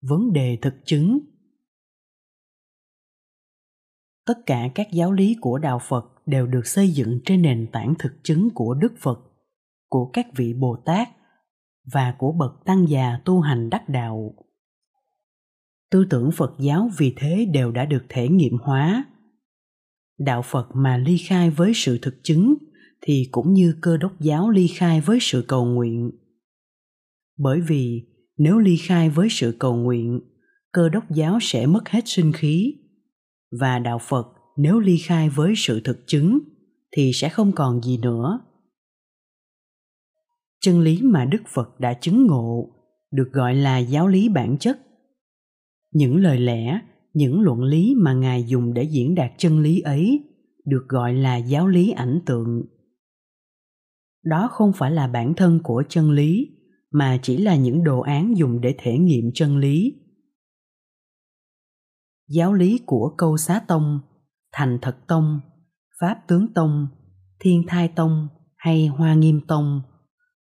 vấn đề thực chứng. Tất cả các giáo lý của đạo phật đều được xây dựng trên nền tảng thực chứng của đức phật, của các vị bồ tát và của bậc tăng già tu hành đắc đạo. Tư tưởng phật giáo vì thế đều đã được thể nghiệm hóa. Đạo phật mà ly khai với sự thực chứng thì cũng như cơ đốc giáo ly khai với sự cầu nguyện. Bởi vì nếu ly khai với sự cầu nguyện, cơ đốc giáo sẽ mất hết sinh khí. Và đạo phật, nếu ly khai với sự thực chứng, thì sẽ không còn gì nữa. Chân lý mà đức phật đã chứng ngộ, được gọi là giáo lý bản chất. Những lời lẽ, những luận lý mà ngài dùng để diễn đạt chân lý ấy, được gọi là giáo lý ảnh tượng. Đó không phải là bản thân của chân lý mà chỉ là những đồ án dùng để thể nghiệm chân lý. Giáo lý của câu xá tông, thành thật tông, pháp tướng tông, thiên thai tông hay hoa nghiêm tông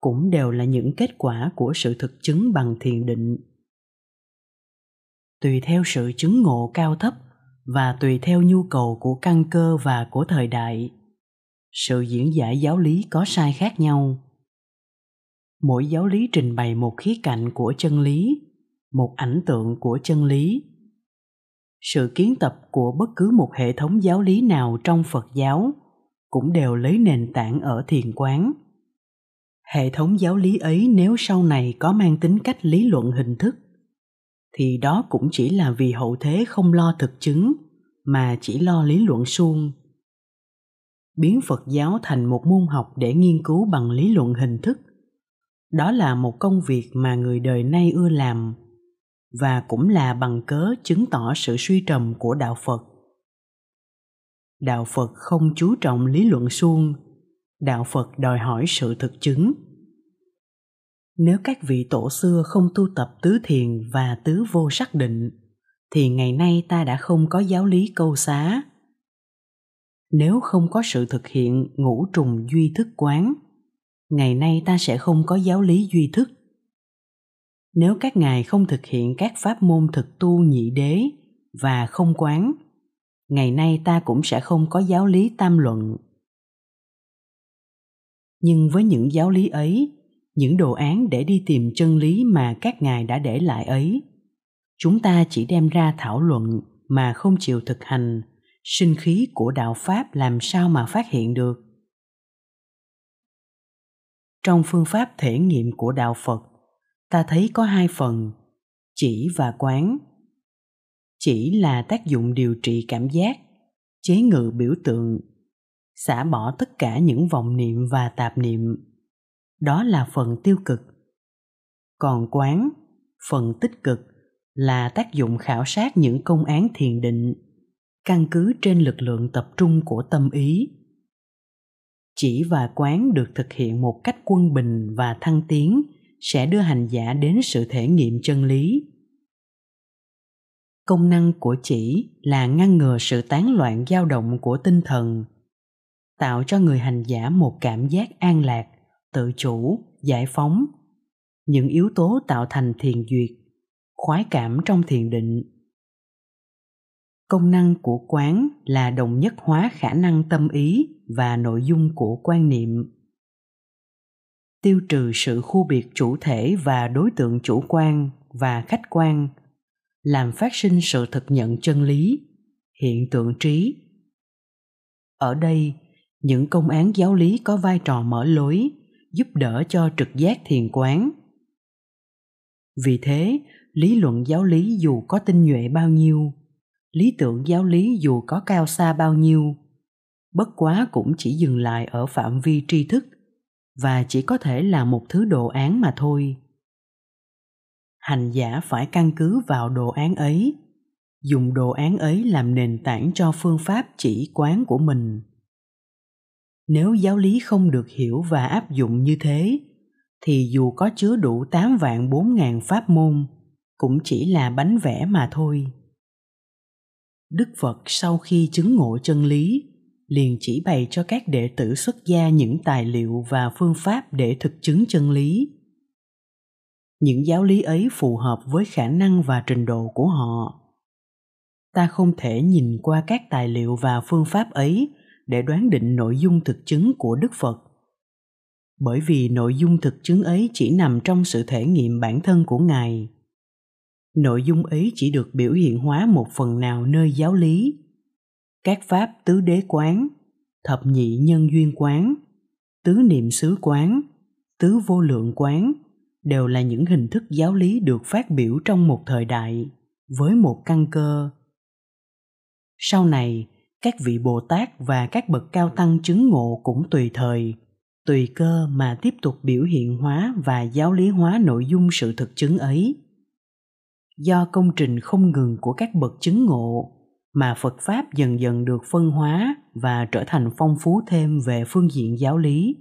cũng đều là những kết quả của sự thực chứng bằng thiền định. Tùy theo sự chứng ngộ cao thấp và tùy theo nhu cầu của căn cơ và của thời đại, sự diễn giải giáo lý có sai khác nhau mỗi giáo lý trình bày một khía cạnh của chân lý, một ảnh tượng của chân lý. Sự kiến tập của bất cứ một hệ thống giáo lý nào trong phật giáo cũng đều lấy nền tảng ở thiền quán. Hệ thống giáo lý ấy nếu sau này có mang tính cách lý luận hình thức, thì đó cũng chỉ là vì hậu thế không lo thực chứng, mà chỉ lo lý luận suông. Biến phật giáo thành một môn học để nghiên cứu bằng lý luận hình thức đó là một công việc mà người đời nay ưa làm và cũng là bằng cớ chứng tỏ sự suy trầm của đạo phật. Đạo phật không chú trọng lý luận suông, đạo phật đòi hỏi sự thực chứng. Nếu các vị tổ xưa không tu tập tứ thiền và tứ vô sắc định, thì ngày nay ta đã không có giáo lý câu xá. Nếu không có sự thực hiện ngũ trùng duy thức quán ngày nay ta sẽ không có giáo lý duy thức. Nếu các ngài không thực hiện các pháp môn thực tu nhị đế và không quán, ngày nay ta cũng sẽ không có giáo lý tam luận. Nhưng với những giáo lý ấy, những đồ án để đi tìm chân lý mà các ngài đã để lại ấy, chúng ta chỉ đem ra thảo luận mà không chịu thực hành, sinh khí của đạo pháp làm sao mà phát hiện được trong phương pháp thể nghiệm của đạo phật, ta thấy có hai phần, chỉ và quán. Chỉ là tác dụng điều trị cảm giác, chế ngự biểu tượng, xả bỏ tất cả những vọng niệm và tạp niệm. Đó là phần tiêu cực. Còn quán, phần tích cực, là tác dụng khảo sát những công án thiền định, căn cứ trên lực lượng tập trung của tâm ý chỉ và quán được thực hiện một cách quân bình và thăng tiến, sẽ đưa hành giả đến sự thể nghiệm chân lý. Công năng của chỉ là ngăn ngừa sự tán loạn dao động của tinh thần, tạo cho người hành giả một cảm giác an lạc, tự chủ, giải phóng. Những yếu tố tạo thành thiền duyệt, khoái cảm trong thiền định. Công năng của quán là đồng nhất hóa khả năng tâm ý và nội dung của quan niệm. Tiêu trừ sự khu biệt chủ thể và đối tượng chủ quan và khách quan, làm phát sinh sự thực nhận chân lý, hiện tượng trí. Ở đây, những công án giáo lý có vai trò mở lối, giúp đỡ cho trực giác thiền quán. Vì thế, lý luận giáo lý dù có tinh nhuệ bao nhiêu, lý tưởng giáo lý dù có cao xa bao nhiêu bất quá cũng chỉ dừng lại ở phạm vi tri thức và chỉ có thể là một thứ đồ án mà thôi hành giả phải căn cứ vào đồ án ấy, dùng đồ án ấy làm nền tảng cho phương pháp chỉ quán của mình nếu giáo lý không được hiểu và áp dụng như thế, thì dù có chứa đủ 8 vạn 4 ngàn pháp môn, cũng chỉ là bánh vẽ mà thôi. Đức Phật sau khi chứng ngộ chân lý liền chỉ bày cho các đệ tử xuất gia những tài liệu và phương pháp để thực chứng chân lý. Những giáo lý ấy phù hợp với khả năng và trình độ của họ. Ta không thể nhìn qua các tài liệu và phương pháp ấy để đoán định nội dung thực chứng của đức phật. Bởi vì nội dung thực chứng ấy chỉ nằm trong sự thể nghiệm bản thân của ngài. Nội dung ấy chỉ được biểu hiện hóa một phần nào nơi giáo lý các pháp tứ đế quán, thập nhị nhân duyên quán, tứ niệm xứ quán, tứ vô lượng quán đều là những hình thức giáo lý được phát biểu trong một thời đại với một căn cơ. Sau này, các vị bồ tát và các bậc cao tăng chứng ngộ cũng tùy thời, tùy cơ mà tiếp tục biểu hiện hóa và giáo lý hóa nội dung sự thực chứng ấy. Do công trình không ngừng của các bậc chứng ngộ mà phật pháp dần dần được phân hóa và trở thành phong phú thêm về phương diện giáo lý.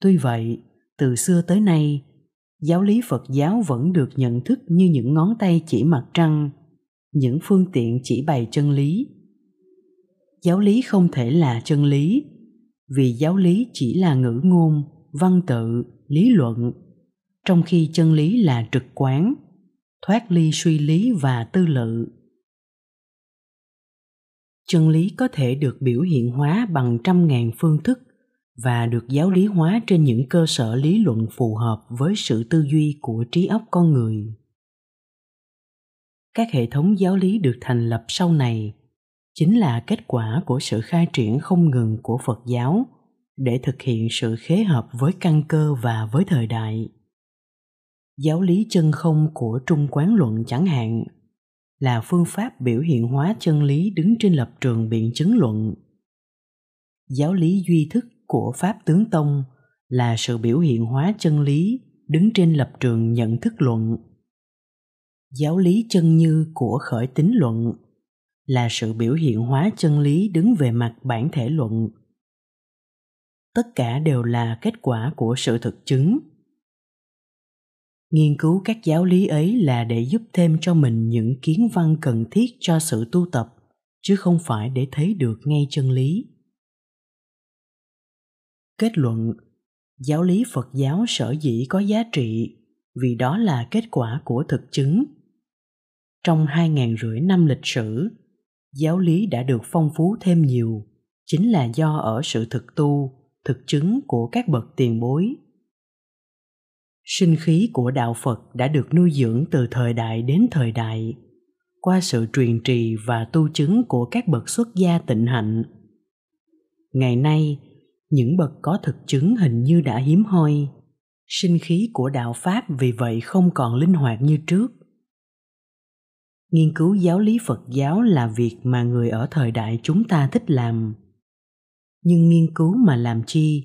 Tuy vậy, từ xưa tới nay, giáo lý phật giáo vẫn được nhận thức như những ngón tay chỉ mặt trăng, những phương tiện chỉ bày chân lý. Giáo lý không thể là chân lý, vì giáo lý chỉ là ngữ ngôn, văn tự, lý luận, trong khi chân lý là trực quán, thoát ly suy lý và tư lự chân lý có thể được biểu hiện hóa bằng trăm ngàn phương thức và được giáo lý hóa trên những cơ sở lý luận phù hợp với sự tư duy của trí óc con người. Các hệ thống giáo lý được thành lập sau này chính là kết quả của sự khai triển không ngừng của phật giáo để thực hiện sự khế hợp với căn cơ và với thời đại. Giáo lý chân không của trung quán luận chẳng hạn là phương pháp biểu hiện hóa chân lý đứng trên lập trường biện chứng luận. Giáo lý duy thức của pháp tướng tông là sự biểu hiện hóa chân lý đứng trên lập trường nhận thức luận. Giáo lý chân như của khởi tính luận là sự biểu hiện hóa chân lý đứng về mặt bản thể luận. Tất cả đều là kết quả của sự thực chứng nghiên cứu các giáo lý ấy là để giúp thêm cho mình những kiến văn cần thiết cho sự tu tập, chứ không phải để thấy được ngay chân lý. Kết luận. Giáo lý phật giáo sở dĩ có giá trị vì đó là kết quả của thực chứng. Trong hai ngàn rưỡi năm lịch sử, giáo lý đã được phong phú thêm nhiều, chính là do ở sự thực tu, thực chứng của các bậc tiền bối sinh khí của đạo phật đã được nuôi dưỡng từ thời đại đến thời đại. Qua sự truyền trì và tu chứng của các bậc xuất gia tịnh hạnh, ngày nay, những bậc có thực chứng hình như đã hiếm hoi. Sinh khí của đạo pháp vì vậy không còn linh hoạt như trước. Nghiên cứu giáo lý phật giáo là việc mà người ở thời đại chúng ta thích làm. Nhưng nghiên cứu mà làm chi?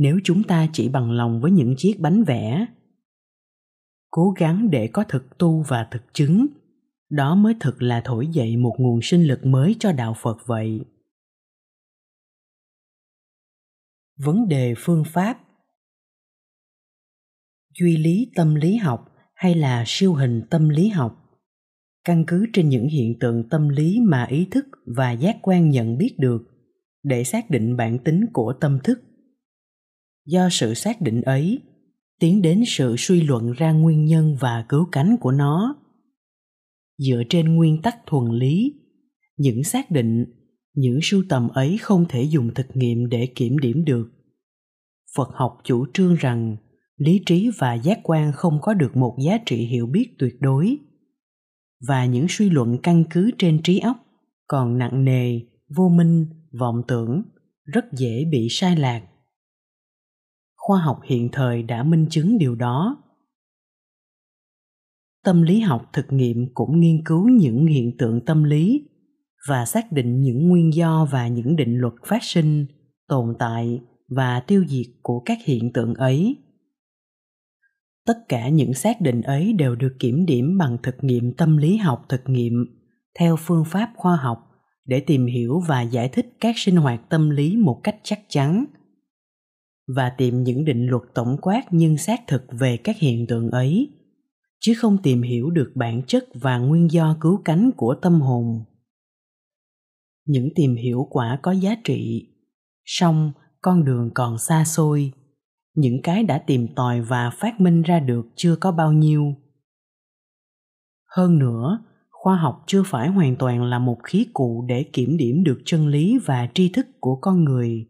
Nếu chúng ta chỉ bằng lòng với những chiếc bánh vẽ, cố gắng để có thực tu và thực chứng, đó mới thực là thổi dậy một nguồn sinh lực mới cho đạo phật vậy. Vấn đề phương pháp. Duy lý tâm lý học hay là siêu hình tâm lý học? Căn cứ trên những hiện tượng tâm lý mà ý thức và giác quan nhận biết được để xác định bản tính của tâm thức do sự xác định ấy, tiến đến sự suy luận ra nguyên nhân và cứu cánh của nó. Dựa trên nguyên tắc thuần lý, những xác định, những sưu tầm ấy không thể dùng thực nghiệm để kiểm điểm được. Phật học chủ trương rằng lý trí và giác quan không có được một giá trị hiểu biết tuyệt đối, và những suy luận căn cứ trên trí óc còn nặng nề, vô minh, vọng tưởng, rất dễ bị sai lạc khoa học hiện thời đã minh chứng điều đó. Tâm lý học thực nghiệm cũng nghiên cứu những hiện tượng tâm lý và xác định những nguyên do và những định luật phát sinh, tồn tại và tiêu diệt của các hiện tượng ấy. Tất cả những xác định ấy đều được kiểm điểm bằng thực nghiệm tâm lý học thực nghiệm theo phương pháp khoa học để tìm hiểu và giải thích các sinh hoạt tâm lý một cách chắc chắn và tìm những định luật tổng quát nhưng xác thực về các hiện tượng ấy, chứ không tìm hiểu được bản chất và nguyên do cứu cánh của tâm hồn. Những tìm hiểu quả có giá trị, song con đường còn xa xôi. Những cái đã tìm tòi và phát minh ra được chưa có bao nhiêu. Hơn nữa, khoa học chưa phải hoàn toàn là một khí cụ để kiểm điểm được chân lý và tri thức của con người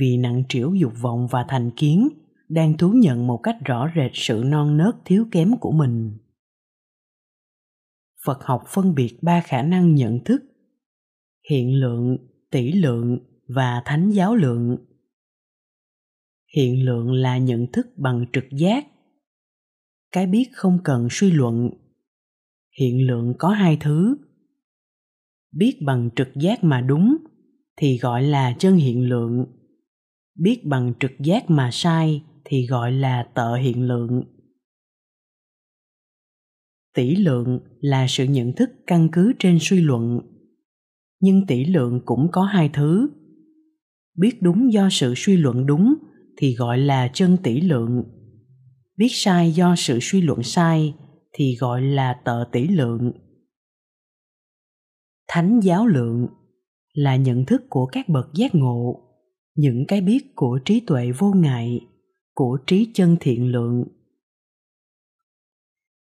vì nặng trĩu dục vọng và thành kiến, đang thú nhận một cách rõ rệt sự non nớt thiếu kém của mình. Phật học phân biệt ba khả năng nhận thức, hiện lượng, tỷ lượng và thánh giáo lượng. Hiện lượng là nhận thức bằng trực giác. Cái biết không cần suy luận. Hiện lượng có hai thứ. Biết bằng trực giác mà đúng thì gọi là chân hiện lượng biết bằng trực giác mà sai thì gọi là tợ hiện lượng. Tỷ lượng là sự nhận thức căn cứ trên suy luận. Nhưng tỷ lượng cũng có hai thứ. Biết đúng do sự suy luận đúng thì gọi là chân tỷ lượng. Biết sai do sự suy luận sai thì gọi là tợ tỷ lượng. Thánh giáo lượng là nhận thức của các bậc giác ngộ những cái biết của trí tuệ vô ngại, của trí chân thiện lượng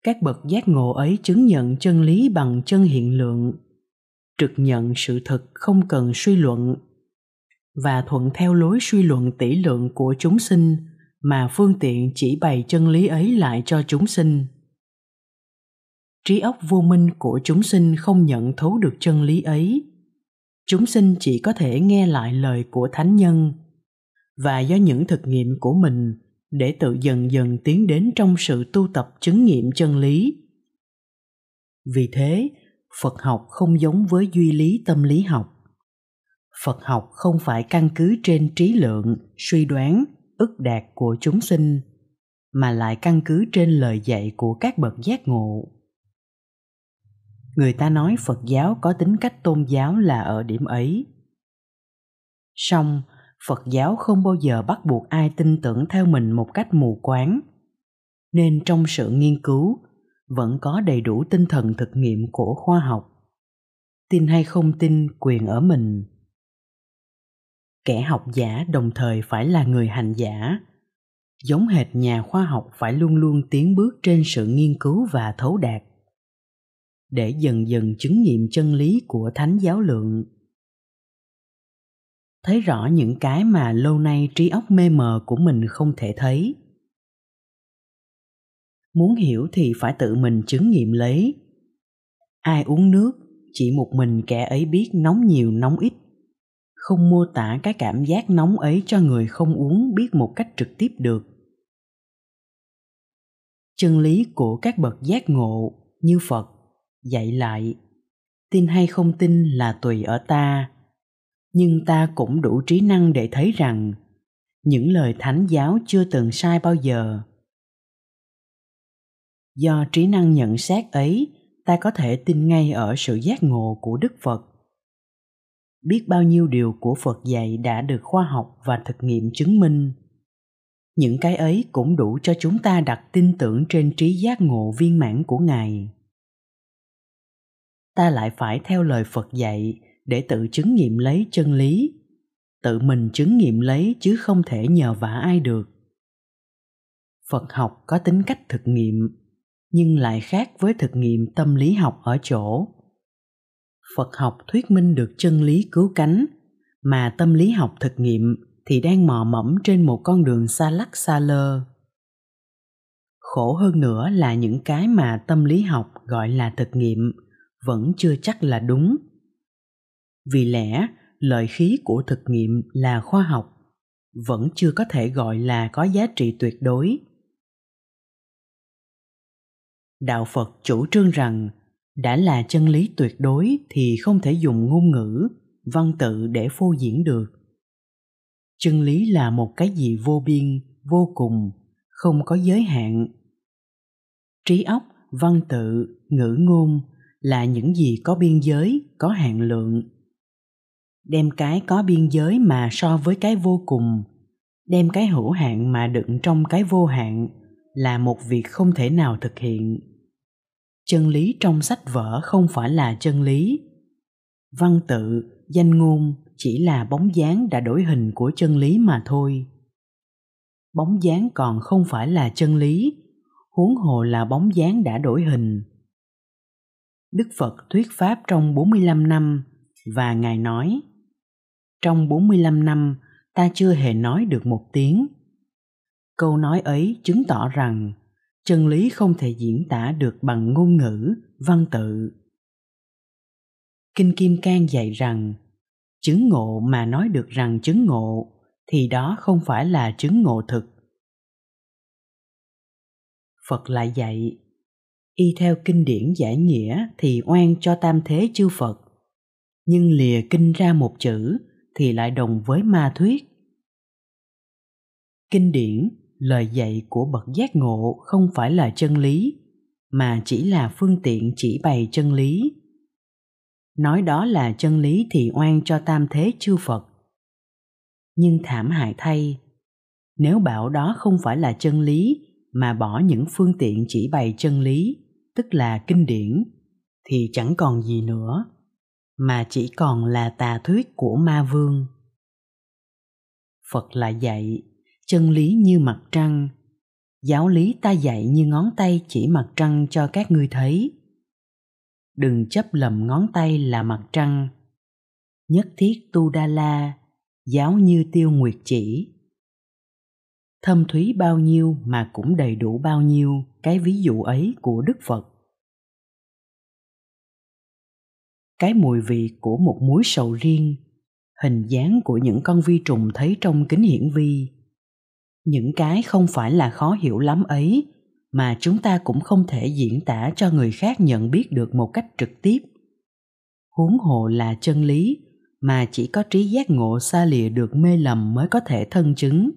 các bậc giác ngộ ấy chứng nhận chân lý bằng chân hiện lượng trực nhận sự thật không cần suy luận, và thuận theo lối suy luận tỷ lượng của chúng sinh mà phương tiện chỉ bày chân lý ấy lại cho chúng sinh. Trí óc vô minh của chúng sinh không nhận thấu được chân lý ấy chúng sinh chỉ có thể nghe lại lời của thánh nhân. Và do những thực nghiệm của mình để tự dần dần tiến đến trong sự tu tập chứng nghiệm chân lý. Vì thế, phật học không giống với duy lý tâm lý học. Phật học không phải căn cứ trên trí lượng, suy đoán ức đạt của chúng sinh, mà lại căn cứ trên lời dạy của các bậc giác ngộ người ta nói phật giáo có tính cách tôn giáo là ở điểm ấy. Song, phật giáo không bao giờ bắt buộc ai tin tưởng theo mình một cách mù quáng. Nên trong sự nghiên cứu, vẫn có đầy đủ tinh thần thực nghiệm của khoa học. Tin hay không tin quyền ở mình. Kẻ học giả đồng thời phải là người hành giả. Giống hệt nhà khoa học phải luôn luôn tiến bước trên sự nghiên cứu và thấu đạt để dần dần chứng nghiệm chân lý của thánh giáo lượng. Thấy rõ những cái mà lâu nay trí óc mê mờ của mình không thể thấy. Muốn hiểu thì phải tự mình chứng nghiệm lấy. Ai uống nước, chỉ một mình kẻ ấy biết nóng nhiều nóng ít. Không mô tả cái cảm giác nóng ấy cho người không uống biết một cách trực tiếp được. Chân lý của các bậc giác ngộ như phật dạy lại, tin hay không tin là tùy ở ta. Nhưng ta cũng đủ trí năng để thấy rằng, những lời thánh giáo chưa từng sai bao giờ. Do trí năng nhận xét ấy, ta có thể tin ngay ở sự giác ngộ của đức phật. Biết bao nhiêu điều của phật dạy đã được khoa học và thực nghiệm chứng minh. Những cái ấy cũng đủ cho chúng ta đặt tin tưởng trên trí giác ngộ viên mãn của ngài ta lại phải theo lời phật dạy để tự chứng nghiệm lấy chân lý. Tự mình chứng nghiệm lấy chứ không thể nhờ vả ai được. Phật học có tính cách thực nghiệm, nhưng lại khác với thực nghiệm tâm lý học ở chỗ. Phật học thuyết minh được chân lý cứu cánh, mà tâm lý học thực nghiệm thì đang mò mẫm trên một con đường xa lắc xa lơ. Khổ hơn nữa là những cái mà tâm lý học gọi là thực nghiệm vẫn chưa chắc là đúng. Vì lẽ lợi khí của thực nghiệm là khoa học, vẫn chưa có thể gọi là có giá trị tuyệt đối. Đạo phật chủ trương rằng, đã là chân lý tuyệt đối thì không thể dùng ngôn ngữ, văn tự để phô diễn được. Chân lý là một cái gì vô biên, vô cùng, không có giới hạn. Trí óc, văn tự, ngữ ngôn là những gì có biên giới, có hạn lượng. Đem cái có biên giới mà so với cái vô cùng, đem cái hữu hạn mà đựng trong cái vô hạn là một việc không thể nào thực hiện. Chân lý trong sách vở không phải là chân lý. Văn tự, danh ngôn chỉ là bóng dáng đã đổi hình của chân lý mà thôi. Bóng dáng còn không phải là chân lý, huống hồ là bóng dáng đã đổi hình. Đức Phật thuyết pháp trong 45 năm và Ngài nói Trong 45 năm ta chưa hề nói được một tiếng. Câu nói ấy chứng tỏ rằng chân lý không thể diễn tả được bằng ngôn ngữ, văn tự. Kinh Kim Cang dạy rằng chứng ngộ mà nói được rằng chứng ngộ thì đó không phải là chứng ngộ thực. Phật lại dạy y theo kinh điển giải nghĩa thì oan cho tam thế chư Phật, nhưng lìa kinh ra một chữ thì lại đồng với ma thuyết. Kinh điển, lời dạy của bậc giác ngộ không phải là chân lý, mà chỉ là phương tiện chỉ bày chân lý. Nói đó là chân lý thì oan cho tam thế chư Phật. Nhưng thảm hại thay, nếu bảo đó không phải là chân lý mà bỏ những phương tiện chỉ bày chân lý tức là kinh điển, thì chẳng còn gì nữa, mà chỉ còn là tà thuyết của ma vương. Phật lại dạy, chân lý như mặt trăng, giáo lý ta dạy như ngón tay chỉ mặt trăng cho các ngươi thấy. Đừng chấp lầm ngón tay là mặt trăng. Nhất thiết tu đa la, giáo như tiêu nguyệt chỉ thâm thúy bao nhiêu mà cũng đầy đủ bao nhiêu, cái ví dụ ấy của đức phật. Cái mùi vị của một muối sầu riêng, hình dáng của những con vi trùng thấy trong kính hiển vi. Những cái không phải là khó hiểu lắm ấy, mà chúng ta cũng không thể diễn tả cho người khác nhận biết được một cách trực tiếp. Huống hồ là chân lý, mà chỉ có trí giác ngộ xa lìa được mê lầm mới có thể thân chứng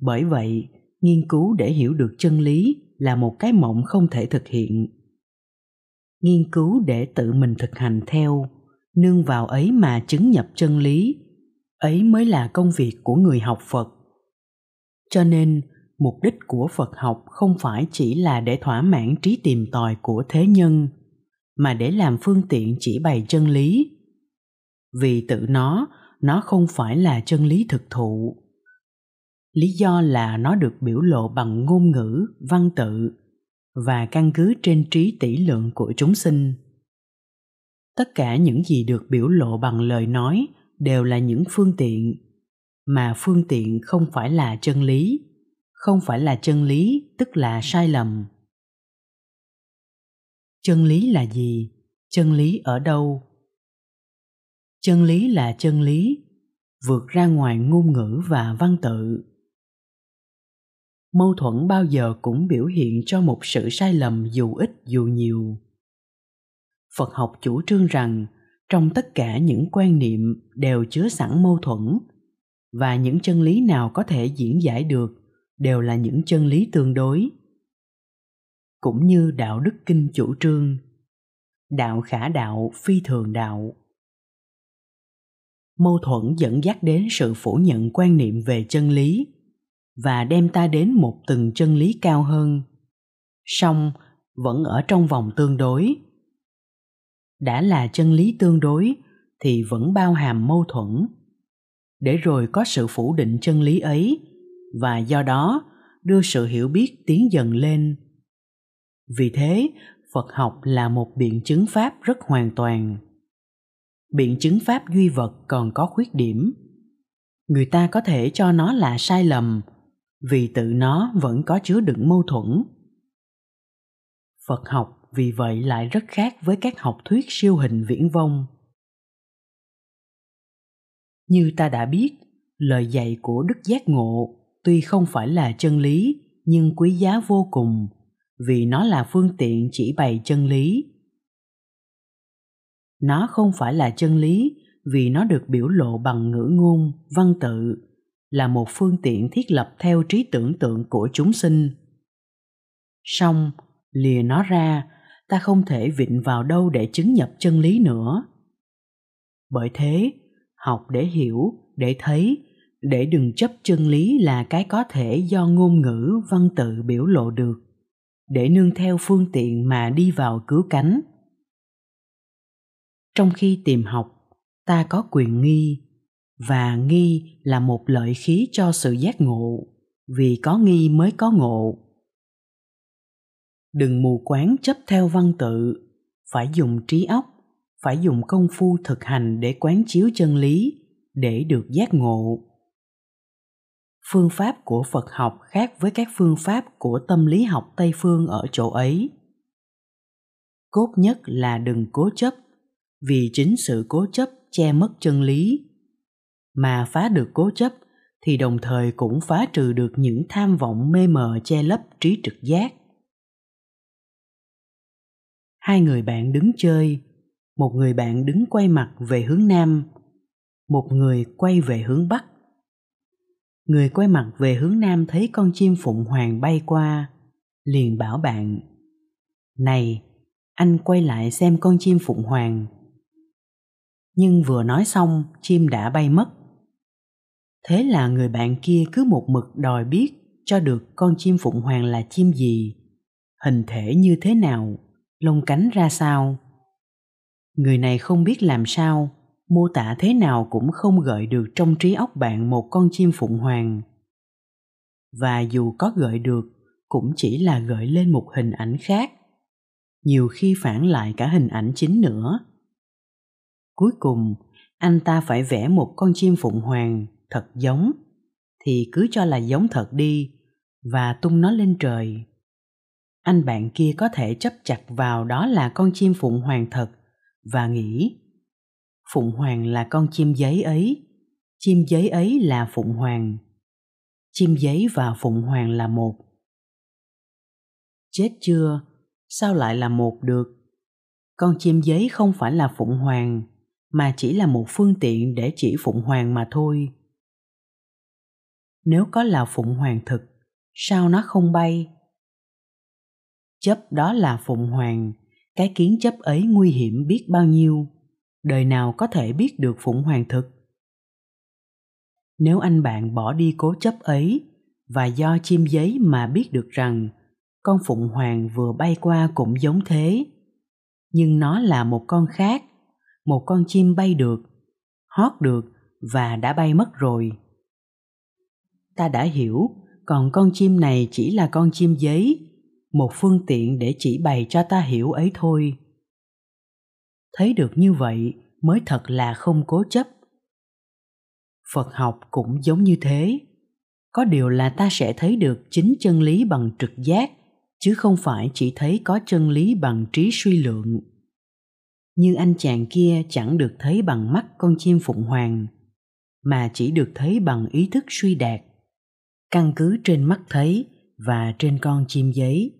bởi vậy, nghiên cứu để hiểu được chân lý là một cái mộng không thể thực hiện. Nghiên cứu để tự mình thực hành theo, nương vào ấy mà chứng nhập chân lý, ấy mới là công việc của người học phật. Cho nên, mục đích của phật học không phải chỉ là để thỏa mãn trí tìm tòi của thế nhân, mà để làm phương tiện chỉ bày chân lý. Vì tự nó nó không phải là chân lý thực thụ lý do là nó được biểu lộ bằng ngôn ngữ, văn tự và căn cứ trên trí tỷ lượng của chúng sinh. Tất cả những gì được biểu lộ bằng lời nói đều là những phương tiện, mà phương tiện không phải là chân lý. Không phải là chân lý, tức là sai lầm. Chân lý là gì? Chân lý ở đâu? Chân lý là chân lý vượt ra ngoài ngôn ngữ và văn tự mâu thuẫn bao giờ cũng biểu hiện cho một sự sai lầm dù ít dù nhiều. Phật học chủ trương rằng trong tất cả những quan niệm đều chứa sẵn mâu thuẫn, và những chân lý nào có thể diễn giải được đều là những chân lý tương đối. Cũng như đạo đức kinh chủ trương, đạo khả đạo, phi thường đạo. Mâu thuẫn dẫn dắt đến sự phủ nhận quan niệm về chân lý và đem ta đến một từng chân lý cao hơn. Song, vẫn ở trong vòng tương đối. Đã là chân lý tương đối, thì vẫn bao hàm mâu thuẫn. Để rồi có sự phủ định chân lý ấy, và do đó đưa sự hiểu biết tiến dần lên. Vì thế, phật học là một biện chứng pháp rất hoàn toàn. Biện chứng pháp duy vật còn có khuyết điểm. Người ta có thể cho nó là sai lầm vì tự nó vẫn có chứa đựng mâu thuẫn. Phật học vì vậy lại rất khác với các học thuyết siêu hình viễn vông. Như ta đã biết, lời dạy của đức giác ngộ tuy không phải là chân lý, nhưng quý giá vô cùng, vì nó là phương tiện chỉ bày chân lý. Nó không phải là chân lý vì nó được biểu lộ bằng ngữ ngôn, văn tự là một phương tiện thiết lập theo trí tưởng tượng của chúng sinh. Song lìa nó ra, ta không thể vịnh vào đâu để chứng nhập chân lý nữa. Bởi thế, học để hiểu, để thấy, để đừng chấp chân lý là cái có thể do ngôn ngữ, văn tự biểu lộ được, để nương theo phương tiện mà đi vào cứu cánh. Trong khi tìm học, ta có quyền nghi và nghi là một lợi khí cho sự giác ngộ, vì có nghi mới có ngộ. Đừng mù quáng chấp theo văn tự, phải dùng trí óc, phải dùng công phu thực hành để quán chiếu chân lý, để được giác ngộ. Phương pháp của phật học khác với các phương pháp của tâm lý học tây phương ở chỗ ấy. Cốt nhất là đừng cố chấp, vì chính sự cố chấp che mất chân lý mà phá được cố chấp, thì đồng thời cũng phá trừ được những tham vọng mê mờ che lấp trí trực giác. Hai người bạn đứng chơi. Một người bạn đứng quay mặt về hướng nam. Một người quay về hướng bắc. Người quay mặt về hướng nam thấy con chim phụng hoàng bay qua, liền bảo bạn, này, anh quay lại xem con chim phụng hoàng. Nhưng vừa nói xong, chim đã bay mất thế là người bạn kia cứ một mực đòi biết cho được con chim phụng hoàng là chim gì. Hình thể như thế nào, lông cánh ra sao? Người này không biết làm sao, mô tả thế nào cũng không gợi được trong trí óc bạn một con chim phụng hoàng. Và dù có gợi được, cũng chỉ là gợi lên một hình ảnh khác. Nhiều khi phản lại cả hình ảnh chính nữa. Cuối cùng, anh ta phải vẽ một con chim phụng hoàng thật giống, thì cứ cho là giống thật đi và tung nó lên trời. Anh bạn kia có thể chấp chặt vào đó là con chim phụng hoàng thật và nghĩ, phụng hoàng là con chim giấy ấy, chim giấy ấy là phụng hoàng, chim giấy và phụng hoàng là một. Chết chưa? Sao lại là một được? Con chim giấy không phải là phụng hoàng, mà chỉ là một phương tiện để chỉ phụng hoàng mà thôi nếu có là phụng hoàng thực, sao nó không bay? Chấp đó là phụng hoàng, cái kiến chấp ấy nguy hiểm biết bao nhiêu, đời nào có thể biết được phụng hoàng thực? Nếu anh bạn bỏ đi cố chấp ấy và do chim giấy mà biết được rằng con phụng hoàng vừa bay qua cũng giống thế, nhưng nó là một con khác, một con chim bay được, hót được và đã bay mất rồi ta đã hiểu. Còn con chim này chỉ là con chim giấy, một phương tiện để chỉ bày cho ta hiểu ấy thôi. Thấy được như vậy, mới thật là không cố chấp. Phật học cũng giống như thế. Có điều là ta sẽ thấy được chính chân lý bằng trực giác, chứ không phải chỉ thấy có chân lý bằng trí suy lượng như anh chàng kia chẳng được thấy bằng mắt con chim phụng hoàng, mà chỉ được thấy bằng ý thức suy đạt căn cứ trên mắt thấy và trên con chim giấy.